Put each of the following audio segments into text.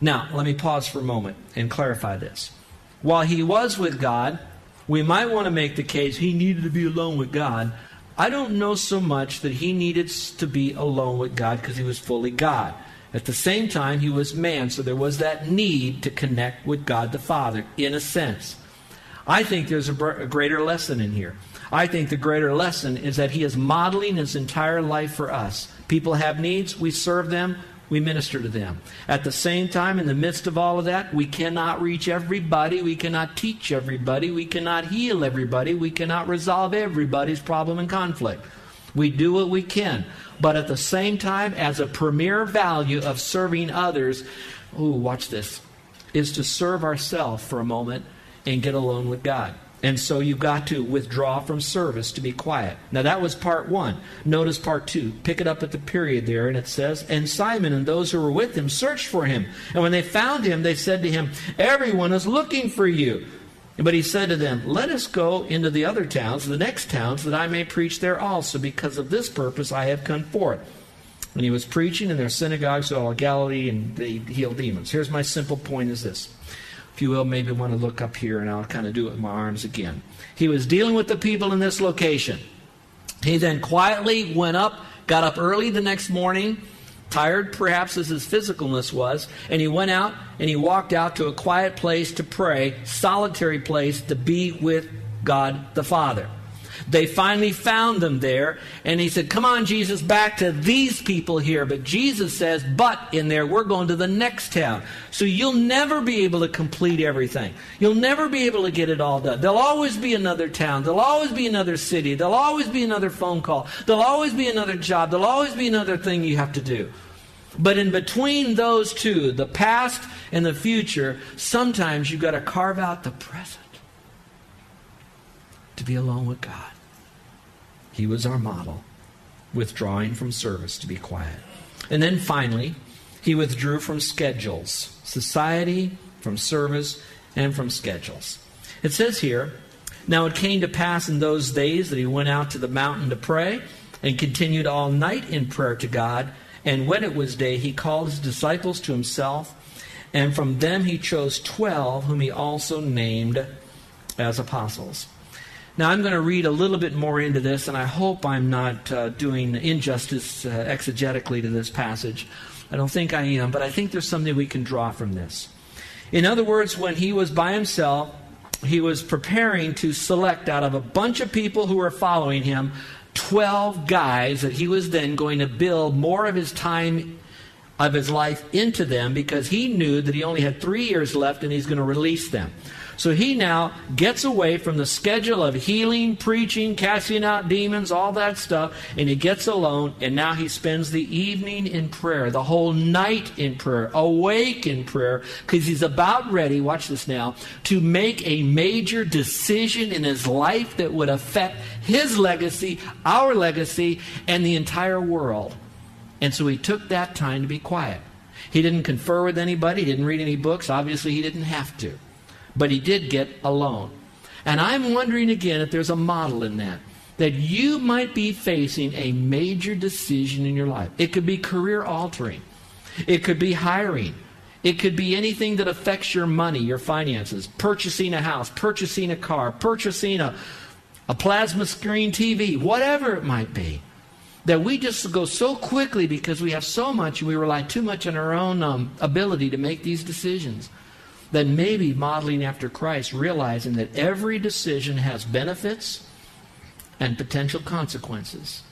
Now, let me pause for a moment and clarify this. While he was with God, we might want to make the case he needed to be alone with God. I don't know so much that he needed to be alone with God because he was fully God. At the same time, he was man, so there was that need to connect with God the Father, in a sense. I think there's a, a greater lesson in here. I think the greater lesson is that he is modeling his entire life for us. People have needs, we serve them, we minister to them. At the same time, in the midst of all of that, we cannot reach everybody. We cannot teach everybody. We cannot heal everybody. We cannot resolve everybody's problem and conflict. We do what we can. But at the same time, as a premier value of serving others, ooh, watch this, is to serve ourselves for a moment and get alone with God. And so you've got to withdraw from service to be quiet. Now that was part one. Notice part two. Pick it up at the period there, and it says, And Simon and those who were with him searched for him. And when they found him, they said to him, Everyone is looking for you. But he said to them, Let us go into the other towns, the next towns, that I may preach there also, because of this purpose I have come forth. And he was preaching in their synagogues of all Galilee, and they healed demons. Here's my simple point is this if you will, maybe want to look up here and I'll kind of do it with my arms again. He was dealing with the people in this location. He then quietly went up, got up early the next morning, tired perhaps as his physicalness was, and he went out and he walked out to a quiet place to pray, solitary place to be with God the Father. They finally found them there, and he said, Come on, Jesus, back to these people here. But Jesus says, But in there, we're going to the next town. So you'll never be able to complete everything. You'll never be able to get it all done. There'll always be another town. There'll always be another city. There'll always be another phone call. There'll always be another job. There'll always be another thing you have to do. But in between those two, the past and the future, sometimes you've got to carve out the present to be alone with God. He was our model, withdrawing from service to be quiet. And then finally, he withdrew from schedules, society, from service, and from schedules. It says here, Now it came to pass in those days that he went out to the mountain to pray and continued all night in prayer to God. And when it was day, he called his disciples to himself, and from them he chose twelve, whom he also named as apostles. Now, I'm going to read a little bit more into this, and I hope I'm not uh, doing injustice uh, exegetically to this passage. I don't think I am, but I think there's something we can draw from this. In other words, when he was by himself, he was preparing to select out of a bunch of people who were following him 12 guys that he was then going to build more of his time of his life into them because he knew that he only had three years left and he's going to release them. So he now gets away from the schedule of healing, preaching, casting out demons, all that stuff, and he gets alone, and now he spends the evening in prayer, the whole night in prayer, awake in prayer, because he's about ready, watch this now, to make a major decision in his life that would affect his legacy, our legacy, and the entire world. And so he took that time to be quiet. He didn't confer with anybody, he didn't read any books. Obviously, he didn't have to but he did get alone. And I'm wondering again if there's a model in that. That you might be facing a major decision in your life. It could be career altering, it could be hiring, it could be anything that affects your money, your finances, purchasing a house, purchasing a car, purchasing a, a plasma screen TV, whatever it might be. that we just go so quickly because we have so much and we rely too much on our own um, ability to make these decisions. That maybe modeling after Christ, realizing that every decision has benefits and potential consequences.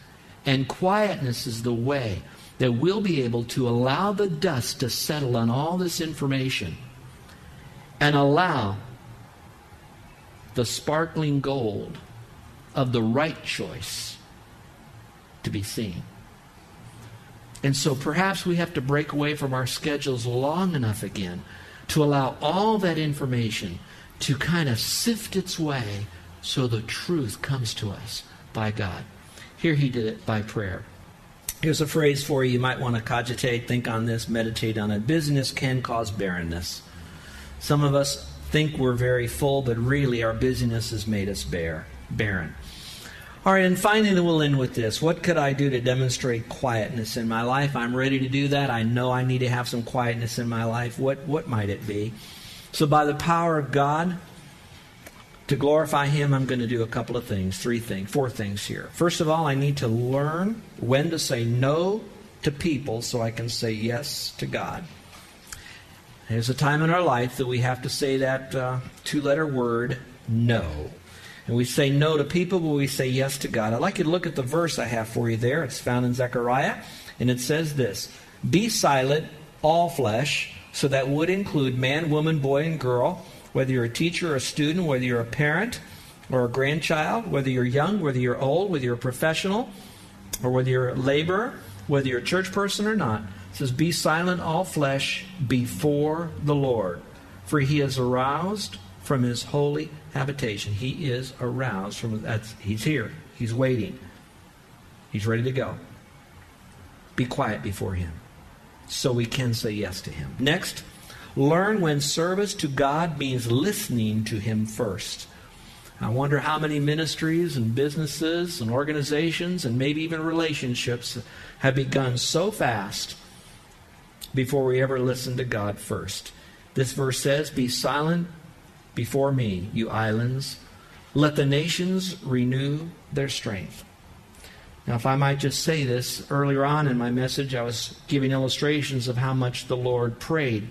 And quietness is the way that we'll be able to allow the dust to settle on all this information and allow the sparkling gold of the right choice to be seen. And so perhaps we have to break away from our schedules long enough again to allow all that information to kind of sift its way so the truth comes to us by God. Here he did it by prayer. Here's a phrase for you. You might want to cogitate, think on this, meditate on it. Busyness can cause barrenness. Some of us think we're very full, but really our busyness has made us bare, barren. All right, and finally, we'll end with this. What could I do to demonstrate quietness in my life? I'm ready to do that. I know I need to have some quietness in my life. What, what might it be? So, by the power of God, to glorify Him, I'm going to do a couple of things, three things, four things here. First of all, I need to learn when to say no to people so I can say yes to God. There's a time in our life that we have to say that uh, two letter word, no. And we say no to people, but we say yes to God. I'd like you to look at the verse I have for you there. It's found in Zechariah, and it says this Be silent, all flesh. So that would include man, woman, boy, and girl whether you're a teacher or a student, whether you're a parent or a grandchild, whether you're young, whether you're old, whether you're a professional, or whether you're a laborer, whether you're a church person or not. It says, Be silent, all flesh, before the Lord, for he is aroused from his holy habitation. He is aroused from that's he's here. He's waiting. He's ready to go. Be quiet before him. So we can say yes to him. Next, Learn when service to God means listening to Him first. I wonder how many ministries and businesses and organizations and maybe even relationships have begun so fast before we ever listen to God first. This verse says, Be silent before me, you islands. Let the nations renew their strength. Now, if I might just say this, earlier on in my message, I was giving illustrations of how much the Lord prayed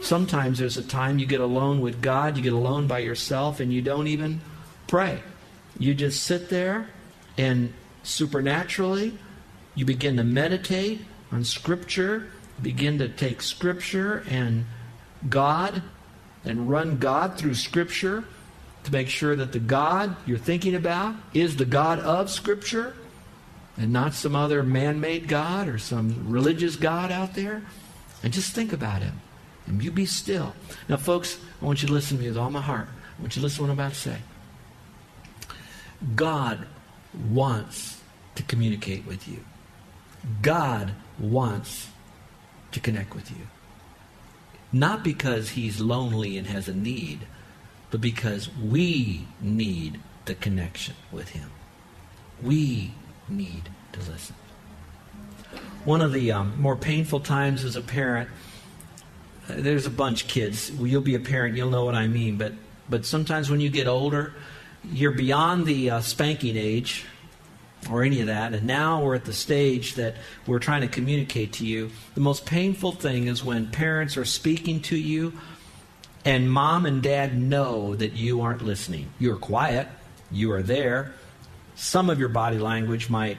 Sometimes there's a time you get alone with God, you get alone by yourself, and you don't even pray. You just sit there, and supernaturally, you begin to meditate on Scripture, begin to take Scripture and God, and run God through Scripture to make sure that the God you're thinking about is the God of Scripture and not some other man made God or some religious God out there. And just think about Him. And you be still. Now, folks, I want you to listen to me with all my heart. I want you to listen to what I'm about to say. God wants to communicate with you. God wants to connect with you. Not because he's lonely and has a need, but because we need the connection with him. We need to listen. One of the um, more painful times as a parent there's a bunch kids. You'll be a parent, you'll know what I mean. But but sometimes when you get older, you're beyond the uh, spanking age or any of that, and now we're at the stage that we're trying to communicate to you. The most painful thing is when parents are speaking to you, and mom and dad know that you aren't listening. You're quiet. You are there. Some of your body language might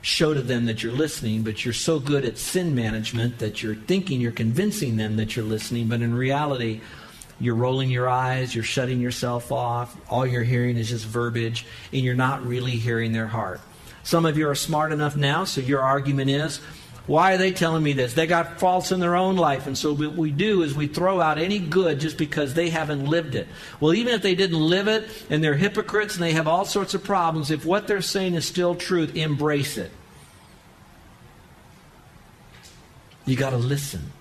show to them that you're listening, but you're so good at sin management that you're thinking you're convincing them that you're listening, but in reality, you're rolling your eyes, you're shutting yourself off, all you're hearing is just verbiage, and you're not really hearing their heart. Some of you are smart enough now, so your argument is, why are they telling me this? They got faults in their own life, and so what we do is we throw out any good just because they haven't lived it. Well, even if they didn't live it, and they're hypocrites and they have all sorts of problems, if what they're saying is still truth, embrace it. You got to listen.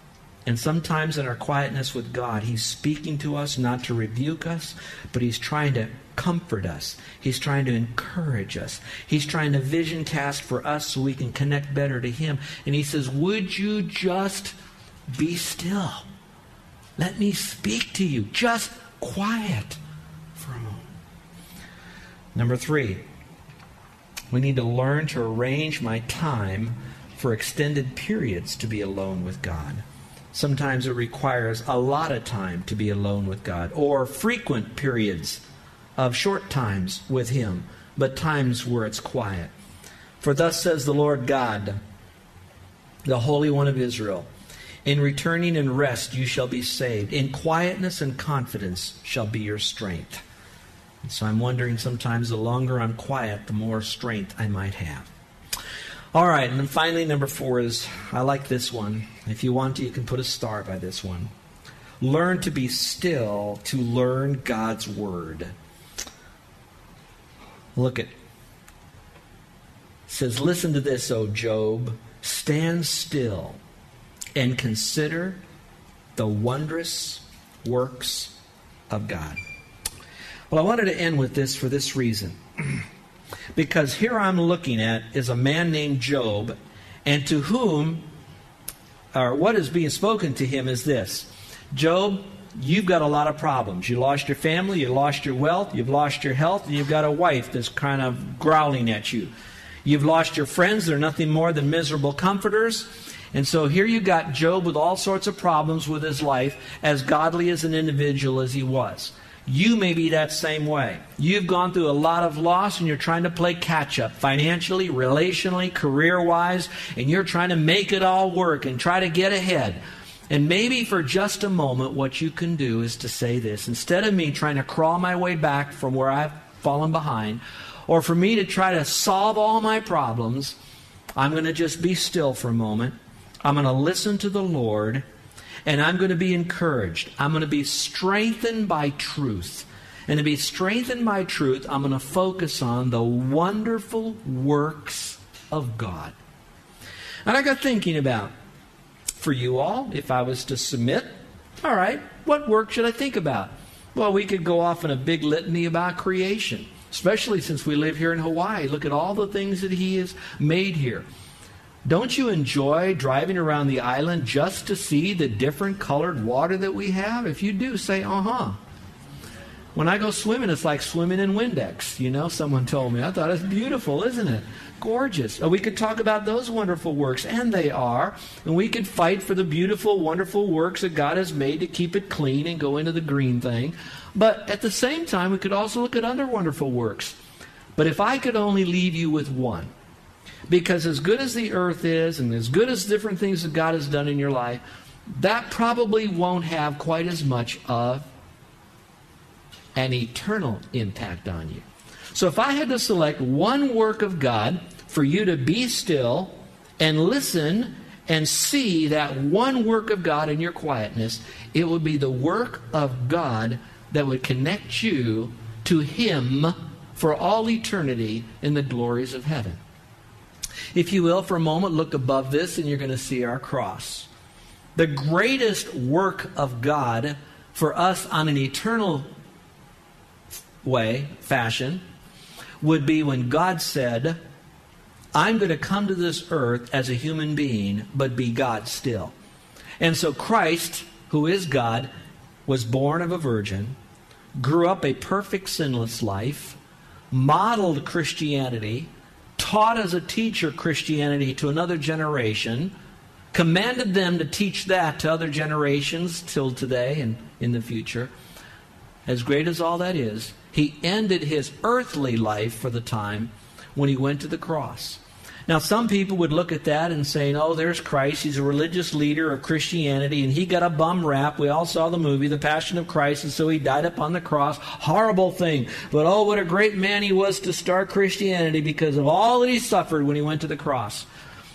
And sometimes in our quietness with God, He's speaking to us not to rebuke us, but He's trying to comfort us. He's trying to encourage us. He's trying to vision cast for us so we can connect better to Him. And He says, Would you just be still? Let me speak to you. Just quiet for a moment. Number three, We need to learn to arrange my time for extended periods to be alone with God. Sometimes it requires a lot of time to be alone with God, or frequent periods of short times with Him, but times where it's quiet. For thus says the Lord God, the Holy One of Israel In returning and rest you shall be saved. In quietness and confidence shall be your strength. And so I'm wondering sometimes the longer I'm quiet, the more strength I might have. All right, and then finally, number four is I like this one. If you want to, you can put a star by this one. Learn to be still to learn God's Word. Look at says, Listen to this, O Job. Stand still and consider the wondrous works of God. Well, I wanted to end with this for this reason. because here I'm looking at is a man named Job, and to whom, or what is being spoken to him is this Job, you've got a lot of problems. You lost your family, you lost your wealth, you've lost your health, and you've got a wife that's kind of growling at you. You've lost your friends, they're nothing more than miserable comforters. And so here you got Job with all sorts of problems with his life, as godly as an individual as he was. You may be that same way. You've gone through a lot of loss and you're trying to play catch up financially, relationally, career wise, and you're trying to make it all work and try to get ahead. And maybe for just a moment, what you can do is to say this instead of me trying to crawl my way back from where I've fallen behind, or for me to try to solve all my problems, I'm going to just be still for a moment. I'm going to listen to the Lord, and I'm going to be encouraged. I'm going to be strengthened by truth. And to be strengthened by truth, I'm going to focus on the wonderful works of God. And I got thinking about for you all, if I was to submit, all right, what work should I think about? Well, we could go off in a big litany about creation especially since we live here in Hawaii. Look at all the things that He has made here. Don't you enjoy driving around the island just to see the different colored water that we have? If you do, say, uh huh. When I go swimming, it's like swimming in Windex. You know, someone told me. I thought it's beautiful, isn't it? Gorgeous. We could talk about those wonderful works, and they are. And we could fight for the beautiful, wonderful works that God has made to keep it clean and go into the green thing. But at the same time, we could also look at other wonderful works. But if I could only leave you with one, because as good as the earth is, and as good as different things that God has done in your life, that probably won't have quite as much of an eternal impact on you. So if I had to select one work of God for you to be still and listen and see that one work of God in your quietness, it would be the work of God that would connect you to Him for all eternity in the glories of heaven. If you will, for a moment, look above this and you're going to see our cross. The greatest work of God for us on an eternal way, fashion, would be when God said, I'm going to come to this earth as a human being, but be God still. And so Christ, who is God, was born of a virgin, grew up a perfect sinless life, modeled Christianity, taught as a teacher Christianity to another generation, commanded them to teach that to other generations till today and in the future. As great as all that is, he ended his earthly life for the time when he went to the cross. Now, some people would look at that and say, oh, there's Christ. He's a religious leader of Christianity, and he got a bum rap. We all saw the movie, The Passion of Christ, and so he died upon the cross. Horrible thing. But oh, what a great man he was to start Christianity because of all that he suffered when he went to the cross.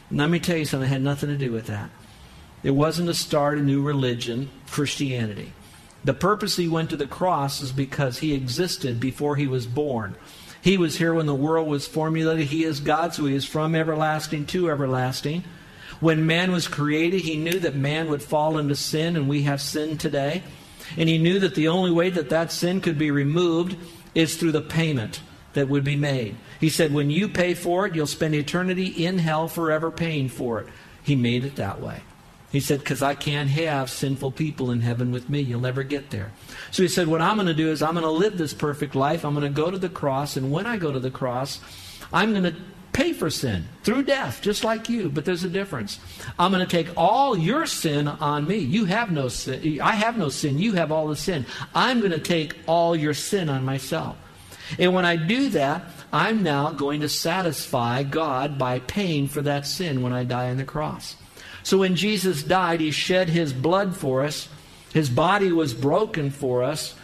And let me tell you something, it had nothing to do with that. It wasn't to start a new religion, Christianity. The purpose he went to the cross is because he existed before he was born. He was here when the world was formulated. He is God, so He is from everlasting to everlasting. When man was created, He knew that man would fall into sin, and we have sin today. And He knew that the only way that that sin could be removed is through the payment that would be made. He said, When you pay for it, you'll spend eternity in hell forever paying for it. He made it that way. He said, Because I can't have sinful people in heaven with me. You'll never get there. So he said, What I'm going to do is I'm going to live this perfect life. I'm going to go to the cross. And when I go to the cross, I'm going to pay for sin through death, just like you, but there's a difference. I'm going to take all your sin on me. You have no sin. I have no sin. You have all the sin. I'm going to take all your sin on myself. And when I do that, I'm now going to satisfy God by paying for that sin when I die on the cross. So when Jesus died, he shed his blood for us. His body was broken for us.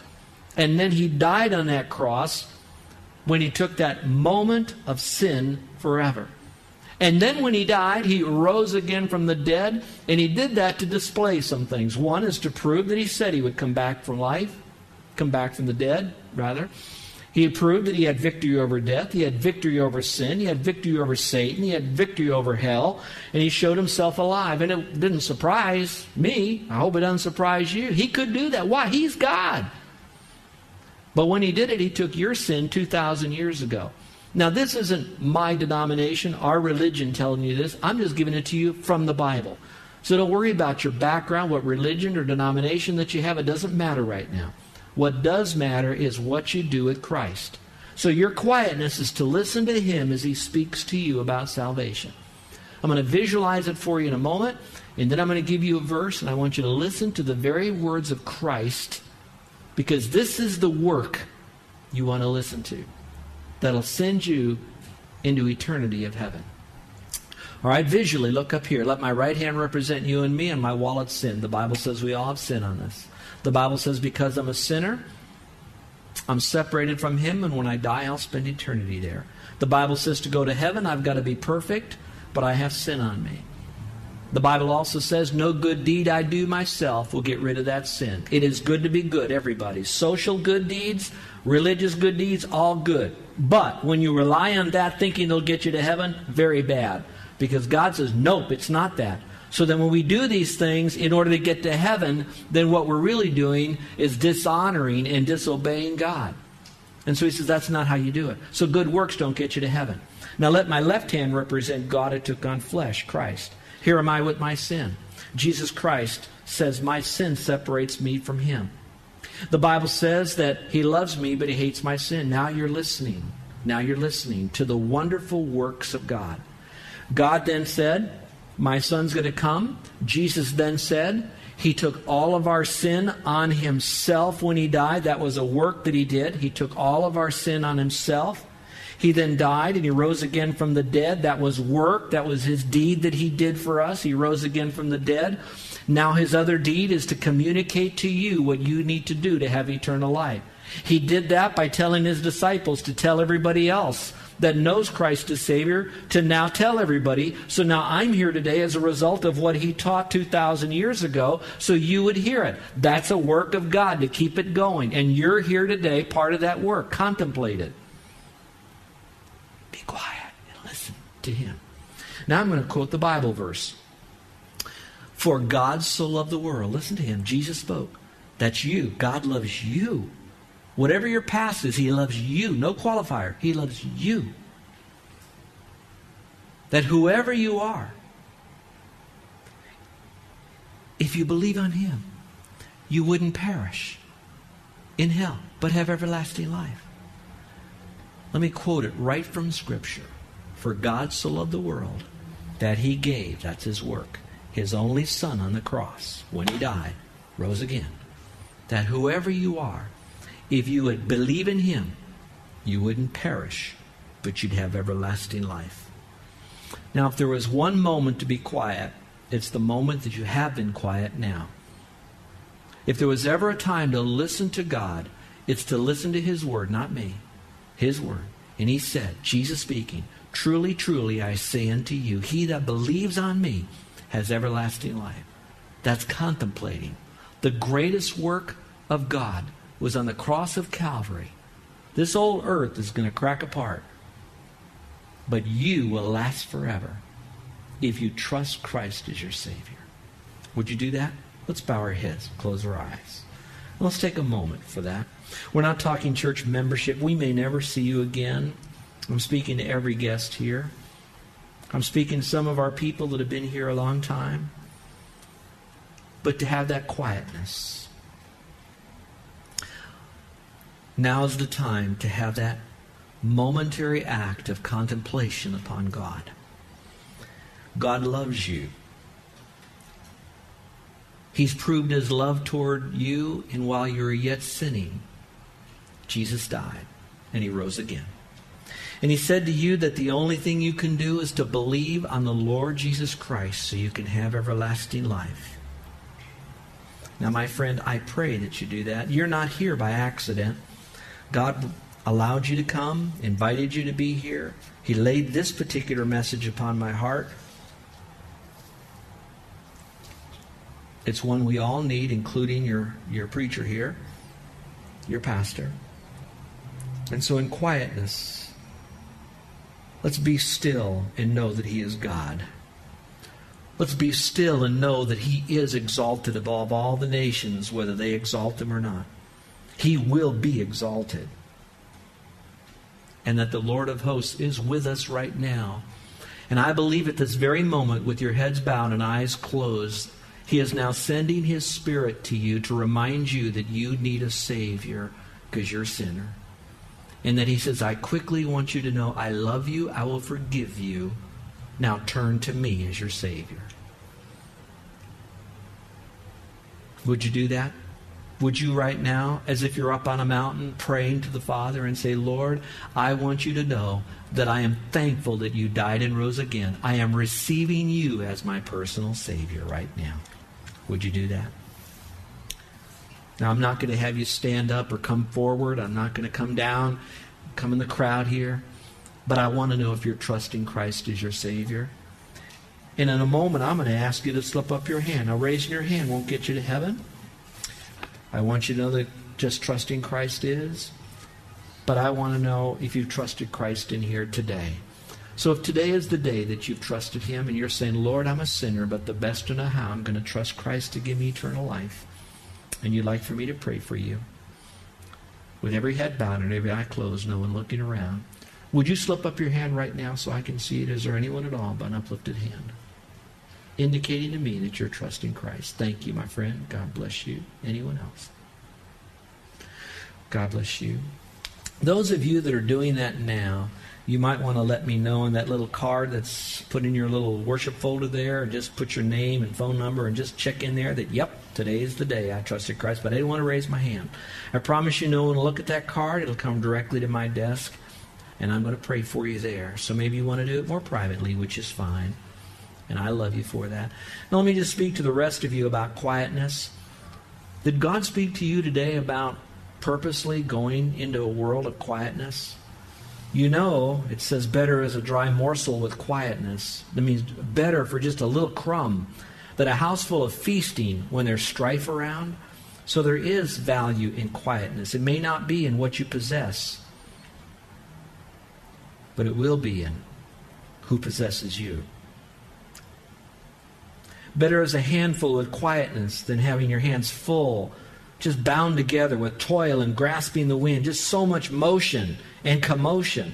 And then he died on that cross when he took that moment of sin forever. And then when he died, he rose again from the dead, and he did that to display some things. One is to prove that he said he would come back from life, come back from the dead, rather. He had proved that he had victory over death, he had victory over sin, he had victory over Satan, he had victory over hell, and he showed himself alive. And it didn't surprise me. I hope it doesn't surprise you. He could do that. Why? He's God. But when he did it, he took your sin 2,000 years ago. Now, this isn't my denomination, our religion telling you this. I'm just giving it to you from the Bible. So don't worry about your background, what religion or denomination that you have. It doesn't matter right now. What does matter is what you do with Christ. So your quietness is to listen to Him as He speaks to you about salvation. I'm going to visualize it for you in a moment, and then I'm going to give you a verse, and I want you to listen to the very words of Christ because this is the work you want to listen to that'll send you into eternity of heaven. All right, visually, look up here. Let my right hand represent you and me, and my wallet sin. The Bible says we all have sin on this. The Bible says, because I'm a sinner, I'm separated from Him, and when I die, I'll spend eternity there. The Bible says to go to heaven, I've got to be perfect, but I have sin on me. The Bible also says, No good deed I do myself will get rid of that sin. It is good to be good, everybody. Social good deeds, religious good deeds, all good. But when you rely on that thinking they'll get you to heaven, very bad. Because God says, Nope, it's not that. So then when we do these things in order to get to heaven, then what we're really doing is dishonoring and disobeying God. And so he says that's not how you do it. So good works don't get you to heaven. Now let my left hand represent God who took on flesh, Christ. Here am I with my sin. Jesus Christ says my sin separates me from him. The Bible says that he loves me, but he hates my sin. Now you're listening. Now you're listening to the wonderful works of God. God then said, my son's going to come. Jesus then said, He took all of our sin on Himself when He died. That was a work that He did. He took all of our sin on Himself. He then died and He rose again from the dead. That was work. That was His deed that He did for us. He rose again from the dead. Now His other deed is to communicate to you what you need to do to have eternal life. He did that by telling His disciples to tell everybody else that knows Christ as Savior to now tell everybody. So now I'm here today as a result of what He taught 2,000 years ago, so you would hear it. That's a work of God to keep it going. And you're here today, part of that work. Contemplate it. Be quiet and listen to Him. Now I'm going to quote the Bible verse. For God so loved the world. Listen to Him. Jesus spoke. That's you. God loves you. Whatever your past is, He loves you. No qualifier. He loves you. That whoever you are, if you believe on Him, you wouldn't perish in hell, but have everlasting life. Let me quote it right from Scripture. For God so loved the world that He gave, that's His work, His only Son on the cross, when He died, rose again, that whoever you are, if you would believe in him, you wouldn't perish, but you'd have everlasting life. Now, if there was one moment to be quiet, it's the moment that you have been quiet now. If there was ever a time to listen to God, it's to listen to His Word, not me. His Word. And He said, Jesus speaking, Truly, truly, I say unto you, he that believes on me has everlasting life. That's contemplating the greatest work of God was on the cross of Calvary. This old earth is going to crack apart. But you will last forever if you trust Christ as your Savior. Would you do that? Let's bow our heads, close our eyes. Let's take a moment for that. We're not talking church membership. We may never see you again. I'm speaking to every guest here. I'm speaking to some of our people that have been here a long time. But to have that quietness, Now is the time to have that momentary act of contemplation upon God. God loves you. He's proved his love toward you, and while you were yet sinning, Jesus died and he rose again. And he said to you that the only thing you can do is to believe on the Lord Jesus Christ so you can have everlasting life. Now, my friend, I pray that you do that. You're not here by accident. God allowed you to come, invited you to be here. He laid this particular message upon my heart. It's one we all need, including your, your preacher here, your pastor. And so, in quietness, let's be still and know that He is God. Let's be still and know that He is exalted above all the nations, whether they exalt Him or not. He will be exalted. And that the Lord of hosts is with us right now. And I believe at this very moment, with your heads bowed and eyes closed, He is now sending His Spirit to you to remind you that you need a Savior because you're a sinner. And that he says, I quickly want you to know I love you, I will forgive you. Now turn to me as your Savior. Would you do that? Would you right now, as if you're up on a mountain praying to the Father and say, Lord, I want you to know that I am thankful that you died and rose again. I am receiving you as my personal Savior right now. Would you do that? Now, I'm not going to have you stand up or come forward. I'm not going to come down, come in the crowd here. But I want to know if you're trusting Christ as your Savior. And in a moment, I'm going to ask you to slip up your hand. Now, raising your hand won't get you to heaven. I want you to know that just trusting Christ is. But I want to know if you've trusted Christ in here today. So if today is the day that you've trusted Him and you're saying, Lord, I'm a sinner, but the best to know how, I'm going to trust Christ to give me eternal life and you'd like for me to pray for you, with every head bowed and every eye closed, no one looking around, would you slip up your hand right now so I can see it? Is there anyone at all but an uplifted hand? Indicating to me that you're trusting Christ. Thank you, my friend. God bless you. Anyone else? God bless you. Those of you that are doing that now, you might want to let me know in that little card that's put in your little worship folder there, just put your name and phone number and just check in there that, yep, today is the day I trusted Christ, but I didn't want to raise my hand. I promise you, no one will look at that card. It'll come directly to my desk, and I'm going to pray for you there. So maybe you want to do it more privately, which is fine. And I love you for that. Now, let me just speak to the rest of you about quietness. Did God speak to you today about purposely going into a world of quietness? You know, it says better is a dry morsel with quietness. That means better for just a little crumb than a house full of feasting when there's strife around. So there is value in quietness. It may not be in what you possess, but it will be in who possesses you. Better is a handful with quietness than having your hands full just bound together with toil and grasping the wind, just so much motion and commotion.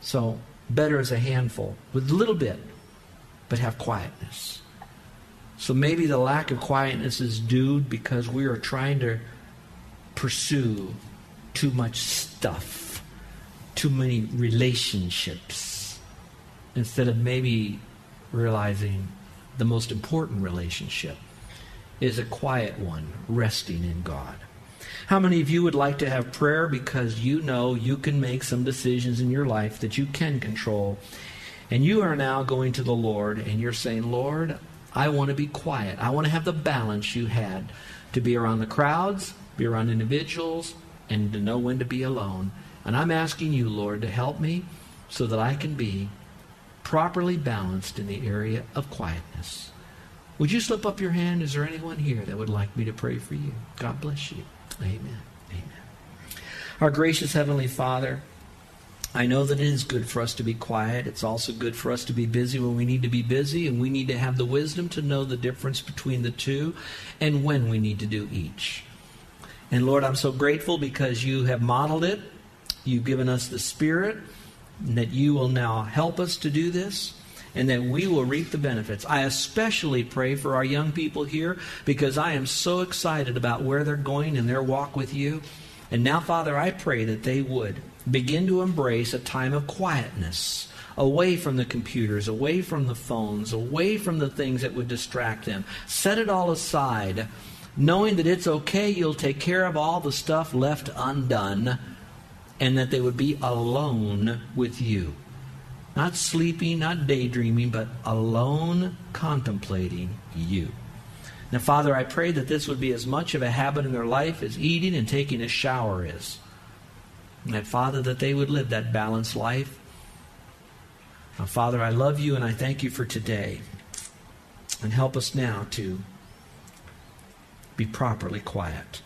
So, better as a handful with a little bit, but have quietness. So, maybe the lack of quietness is due because we are trying to pursue too much stuff, too many relationships, instead of maybe realizing the most important relationship is a quiet one, resting in God. How many of you would like to have prayer because you know you can make some decisions in your life that you can control? And you are now going to the Lord and you're saying, Lord, I want to be quiet. I want to have the balance you had to be around the crowds, be around individuals, and to know when to be alone. And I'm asking you, Lord, to help me so that I can be properly balanced in the area of quietness. Would you slip up your hand? Is there anyone here that would like me to pray for you? God bless you. Amen. Amen. Our gracious Heavenly Father, I know that it is good for us to be quiet. It's also good for us to be busy when we need to be busy, and we need to have the wisdom to know the difference between the two and when we need to do each. And Lord, I'm so grateful because you have modeled it. You've given us the Spirit, and that you will now help us to do this and that we will reap the benefits. I especially pray for our young people here because I am so excited about where they're going in their walk with you. And now, Father, I pray that they would begin to embrace a time of quietness away from the computers, away from the phones, away from the things that would distract them. Set it all aside, knowing that it's okay, you'll take care of all the stuff left undone, and that they would be alone with you. Not sleeping, not daydreaming, but alone contemplating you. Now, Father, I pray that this would be as much of a habit in their life as eating and taking a shower is. And that, Father, that they would live that balanced life Now, Father, I love you and I thank you for today. And help us now to be properly quiet.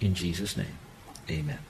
In Jesus' name, amen.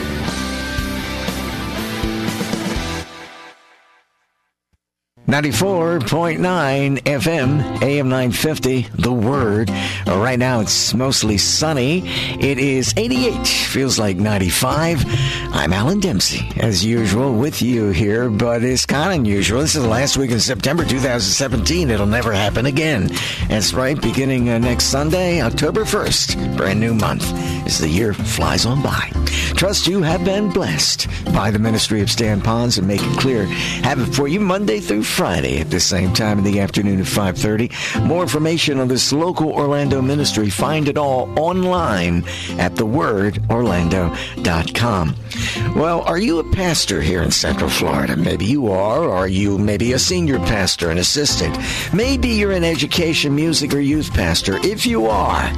94.9 FM, AM 950, The Word. Right now it's mostly sunny. It is 88, feels like 95. I'm Alan Dempsey, as usual, with you here, but it's kind of unusual. This is the last week in September 2017. It'll never happen again. That's right, beginning uh, next Sunday, October 1st, brand new month, as the year flies on by. Trust you have been blessed by the ministry of Stan Ponz and make it clear. Have it for you Monday through Friday at the same time in the afternoon at 5.30. More information on this local Orlando ministry, find it all online at thewordorlando.com. Well, are you a pastor here in Central Florida? Maybe you are, or are you maybe a senior pastor, an assistant? Maybe you're an education, music, or youth pastor. If you are,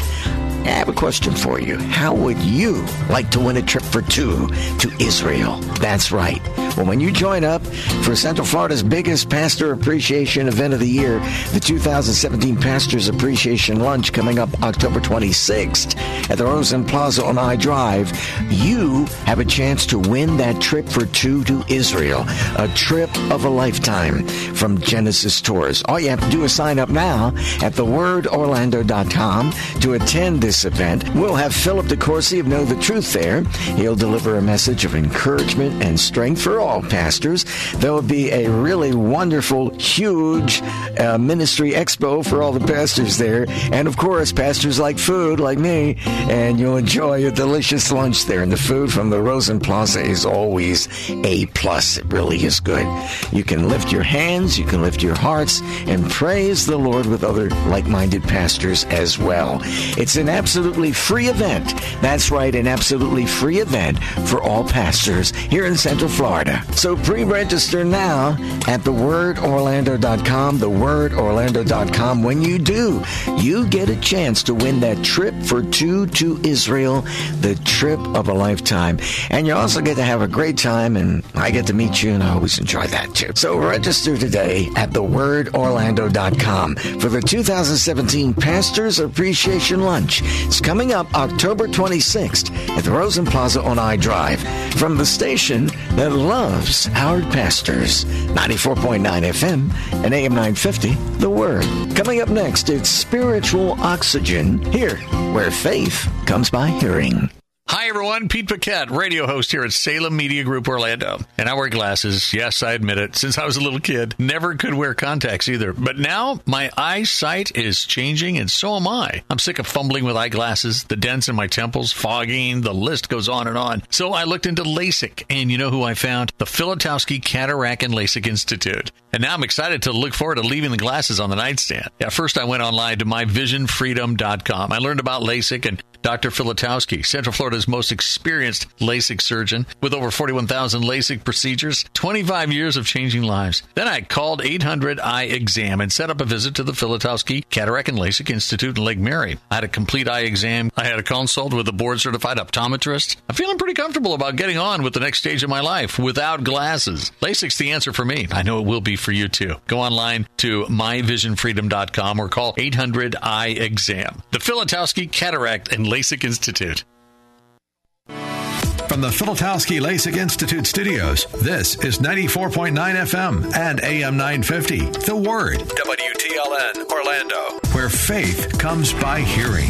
I have a question for you. How would you like to win a trip for two to Israel? That's right. Well, when you join up for Central Florida's biggest pastor appreciation event of the year, the 2017 Pastors Appreciation Lunch coming up October 26th at the Rosen Plaza on I Drive, you have a chance to win that trip for two to Israel. A trip of a lifetime from Genesis Tours. All you have to do is sign up now at thewordorlando.com to attend this event. We'll have Philip DeCourcy of Know the Truth there. He'll deliver a message of encouragement and strength for all pastors. There will be a really wonderful, huge uh, ministry expo for all the pastors there. And of course, pastors like food, like me, and you'll enjoy a delicious lunch there. And the food from the Rosen Plaza is always A plus. It really is good. You can lift your hands, you can lift your hearts, and praise the Lord with other like-minded pastors as well. It's an absolutely free event. That's right, an absolutely free event for all pastors here in Central Florida. So pre-register now at thewordorlando.com, thewordorlando.com. When you do, you get a chance to win that trip for two to Israel, the trip of a lifetime. And you also get to have a great time, and I get to meet you, and I always enjoy that too. So register today at thewordorlando.com for the 2017 Pastors Appreciation Lunch. It's coming up October 26th at the Rosen Plaza on I Drive from the station that loves Howard Pastors. 94.9 FM and AM 950, The Word. Coming up next, it's Spiritual Oxygen here, where faith comes by hearing. Hi, everyone. Pete Paquette, radio host here at Salem Media Group Orlando. And I wear glasses. Yes, I admit it. Since I was a little kid, never could wear contacts either. But now my eyesight is changing, and so am I. I'm sick of fumbling with eyeglasses, the dents in my temples, fogging, the list goes on and on. So I looked into LASIK, and you know who I found? The Filatowski Cataract and LASIK Institute. And now I'm excited to look forward to leaving the glasses on the nightstand. Yeah, first I went online to myvisionfreedom.com. I learned about LASIK and Dr. Filatowski, Central Florida's most experienced LASIK surgeon with over 41,000 LASIK procedures, 25 years of changing lives. Then I called 800 Eye Exam and set up a visit to the Filatowski Cataract and LASIK Institute in Lake Mary. I had a complete eye exam. I had a consult with a board certified optometrist. I'm feeling pretty comfortable about getting on with the next stage of my life without glasses. LASIK's the answer for me. I know it will be for you too. Go online to myvisionfreedom.com or call 800 Eye Exam. The Filatowski Cataract and LASIK Institute. From the Filatowski LASIK Institute studios, this is 94.9 FM and AM 950. The Word. WTLN Orlando. Where faith comes by hearing.